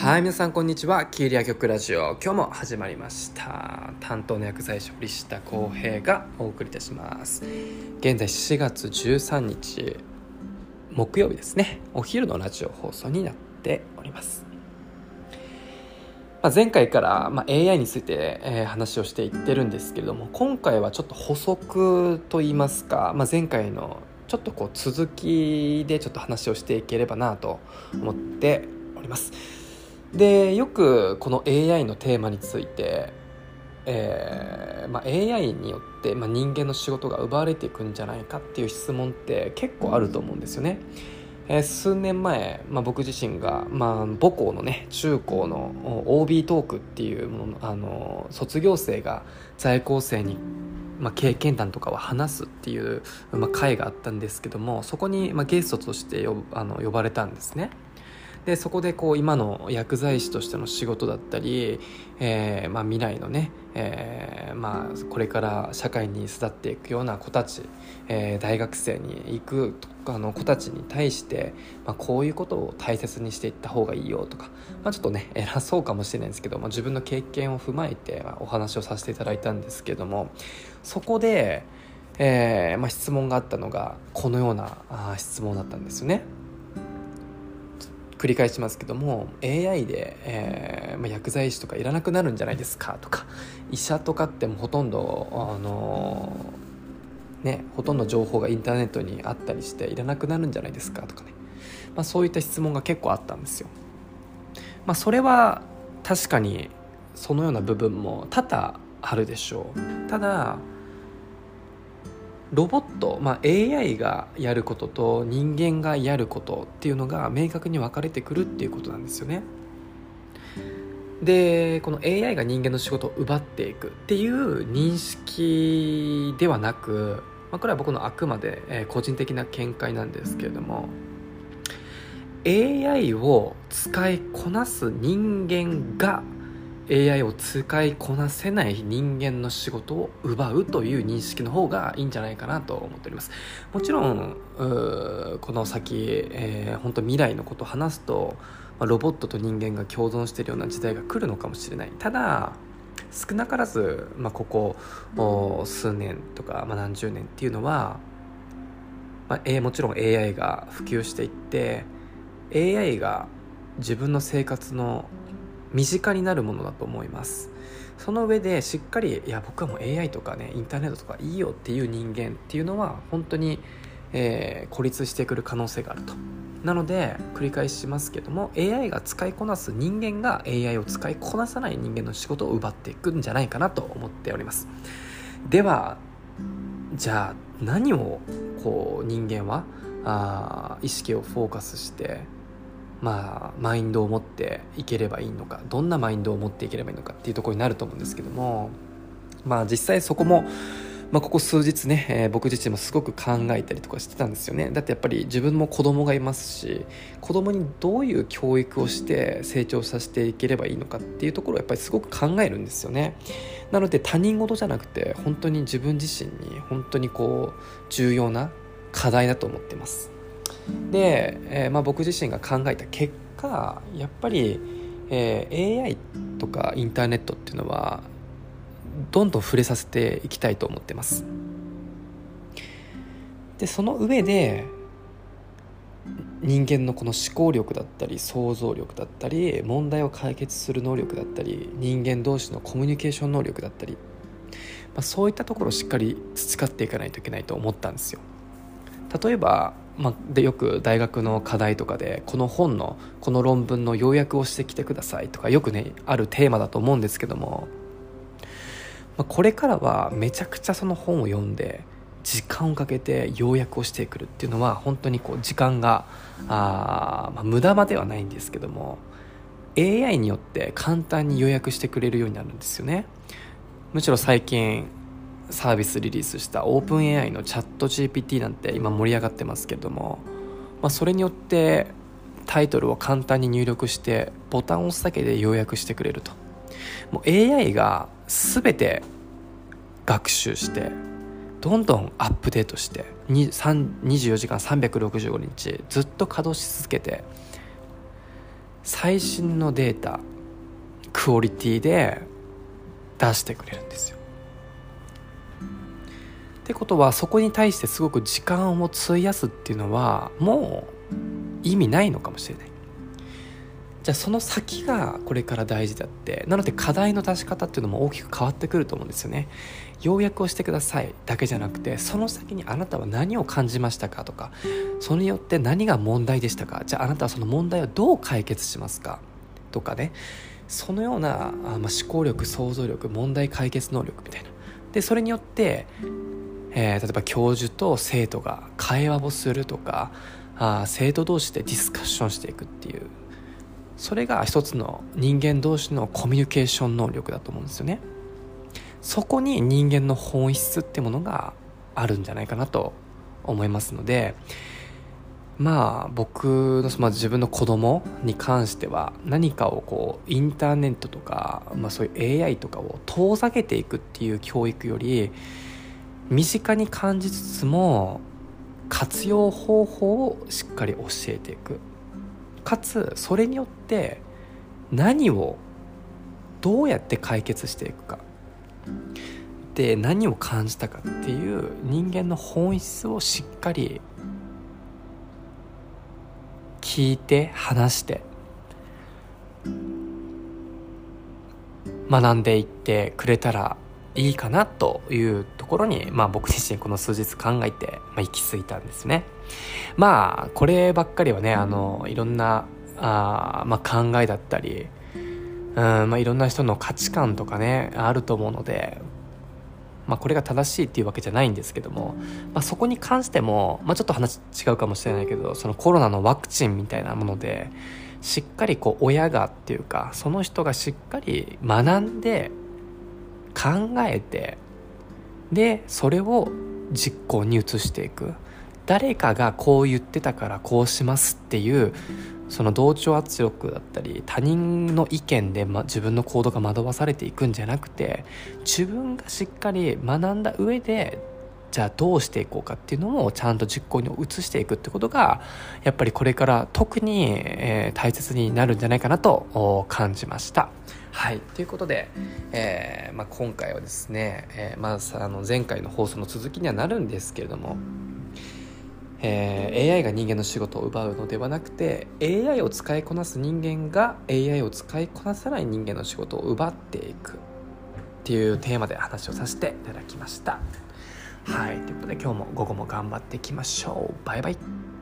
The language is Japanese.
はい、皆さんこんにちは。キーリア曲ラジオ。今日も始まりました。担当の薬剤師、堀下康平がお送りいたします。現在4月13日、木曜日ですね。お昼のラジオ放送になっております。まあ、前回から、まあ、AI について、えー話をしていってるんですけれども、今回はちょっと補足といいますか、まあ、前回のちょっとこう続きでちょっと話をしていければなと思っております。でよくこの AI のテーマについて、えーまあ、AI によって、まあ、人間の仕事が奪われていくんじゃないかっていう質問って結構あると思うんですよね。えー数年前、まあ、僕自身が、まあ、母校のね中高の OB トークっていうものあの卒業生が在校生に、まあ、経験談とかを話すっていう、まあ、会があったんですけどもそこに、まあ、ゲストとして呼あの呼ばれたんですね。でそこでこう今の薬剤師としての仕事だったり、えーまあ、未来のね、えーまあ、これから社会に巣立っていくような子たち、えー大学生に行くあの子たちに対して、まあ、こういうことを大切にしていった方がいいよとか、まあ、ちょっとね偉そうかもしれないんですけど、まあ、自分の経験を踏まえてお話をさせていただいたんですけどもそこで、えーまあ、質問があったのがこのようなあ質問だったんですよね。繰り返しますけども AI で、えーまあ、薬剤師とかいらなくなるんじゃないですかとか医者とかってもほとんどあのーねほとんど情報がインターネットにあったりしていらなくなるんじゃないですかとかね、まあ、そういった質問が結構あったんですよ。まあ、それは確かにそのような部分も多々あるでしょう。ただロボット、まあ、AI がやることと人間がやることっていうのが明確に分かれてくるっていうことなんですよね。でこの AI が人間の仕事を奪っていくっていう認識ではなく、まあ、これは僕のあくまでえ個人的な見解なんですけれども AI を使いこなす人間が AI を使いこなせない人間の仕事を奪うという認識の方がいいんじゃないかなと思っております。もちろんこの先、えー本当未来のことを話すと、まあロボットと人間が共存しているような時代が来るのかもしれない。ただ少なからず、まあ、ここお数年とか、まあ、何十年っていうのは、まあ、えーもちろん AI が普及していって AI が自分の生活の身近になるものだと思います。その上でしっかりいや僕はもう AI とかねインターネットとかいいよっていう人間っていうのは本当に、えー孤立してくる可能性があると。なので繰り返しますけども AI が使いこなす人間が AI を使いこなさない人間の仕事を奪っていくんじゃないかなと思っております。ではじゃあ何をこう人間はあ意識をフォーカスしてまあマインドを持っていければいいのかどんなマインドを持っていければいいのかっていうところになると思うんですけどもまあ実際そこも、まあ、ここ数日ね、えー僕自身もすごく考えたりとかしてたんですよね。だってやっぱり自分も子供がいますし子供にどういう教育をして成長させていければいいのかっていうところをやっぱりすごく考えるんですよね。なので他人事じゃなくて本当に自分自身に本当にこう重要な課題だと思ってます。で、えーまあ、僕自身が考えた結果やっぱり、えー AI とかインターネットっていうのはどんどん触れさせていきたいと思ってます。でその上で人間のこの思考力だったり想像力だったり問題を解決する能力だったり人間同士のコミュニケーション能力だったり、まあ、そういったところをしっかり培っていかないといけないと思ったんですよ。例えば、まあ、でよく大学の課題とかでこの本のこの論文の要約をしてきてくださいとかよくねあるテーマだと思うんですけども、まあ、これからはめちゃくちゃその本を読んで時間をかけて要約をしてくるっていうのは本当にこう時間があ、まあ、無駄まではないんですけども AI によって簡単に予約してくれるようになるんですよね。むしろ最近サービスリリースしたオープン AI のチャット GPT なんて今盛り上がってますけども、まあ、それによってタイトルを簡単に入力してボタンを押すだけで要約してくれると。もう AI が全て学習してどんどんアップデートして24時間365日ずっと稼働し続けて最新のデータクオリティで出してくれるんですよ。ってことはそこに対してすごく時間を費やすっていうのはもう意味ないのかもしれない。じゃあその先がこれから大事だって。なので課題の出し方っていうのも大きく変わってくると思うんですよね。要約をしてくださいだけじゃなくてその先にあなたは何を感じましたかとかそれによって何が問題でしたか。じゃああなたはその問題をどう解決しますか。とかね。そのような、まあ、思考力想像力問題解決能力みたいな。でそれによって、えー、例えば教授と生徒が会話をするとかあ生徒同士でディスカッションしていくっていうそれが一つの人間同士のコミュニケーション能力だと思うんですよね。そこに人間の本質ってものがあるんじゃないかなと思いますのでまあ僕の、まあ、自分の子供に関しては何かをこうインターネットとか、まあ、そういう AI とかを遠ざけていくっていう教育より身近に感じつつも活用方法をしっかり教えていく。かつそれによって何をどうやって解決していくか。で何を感じたかっていう人間の本質をしっかり聞いて話して学んでいってくれたらいいかなというころに、まあ、僕自身この数日考えて、まあ、行き着いたんですね。まあこればっかりはねあのいろんなあ、まあ、考えだったりうんまあ、いろんな人の価値観とかねあると思うので、まあ、これが正しいっていうわけじゃないんですけども、まあ、そこに関しても、まあ、ちょっと話違うかもしれないけどそのコロナのワクチンみたいなものでしっかりこう親がっていうかその人がしっかり学んで考えてでそれを実行に移していく誰かがこう言ってたからこうしますっていうその同調圧力だったり他人の意見で、ま、自分の行動が惑わされていくんじゃなくて自分がしっかり学んだ上でじゃあどうしていこうかっていうのをちゃんと実行に移していくってことがやっぱりこれから特に、えー、大切になるんじゃないかなと感じました。はい。ということで、えーまあ、今回はですね、えーまあ、あの前回の放送の続きにはなるんですけれども、えー、AI が人間の仕事を奪うのではなくて AI を使いこなす人間が AI を使いこなさない人間の仕事を奪っていくっていうテーマで話をさせていただきました。はい。ということで今日も午後も頑張っていきましょう。バイバイ。